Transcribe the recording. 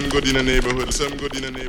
some good in the neighborhood, some good in the neighborhood,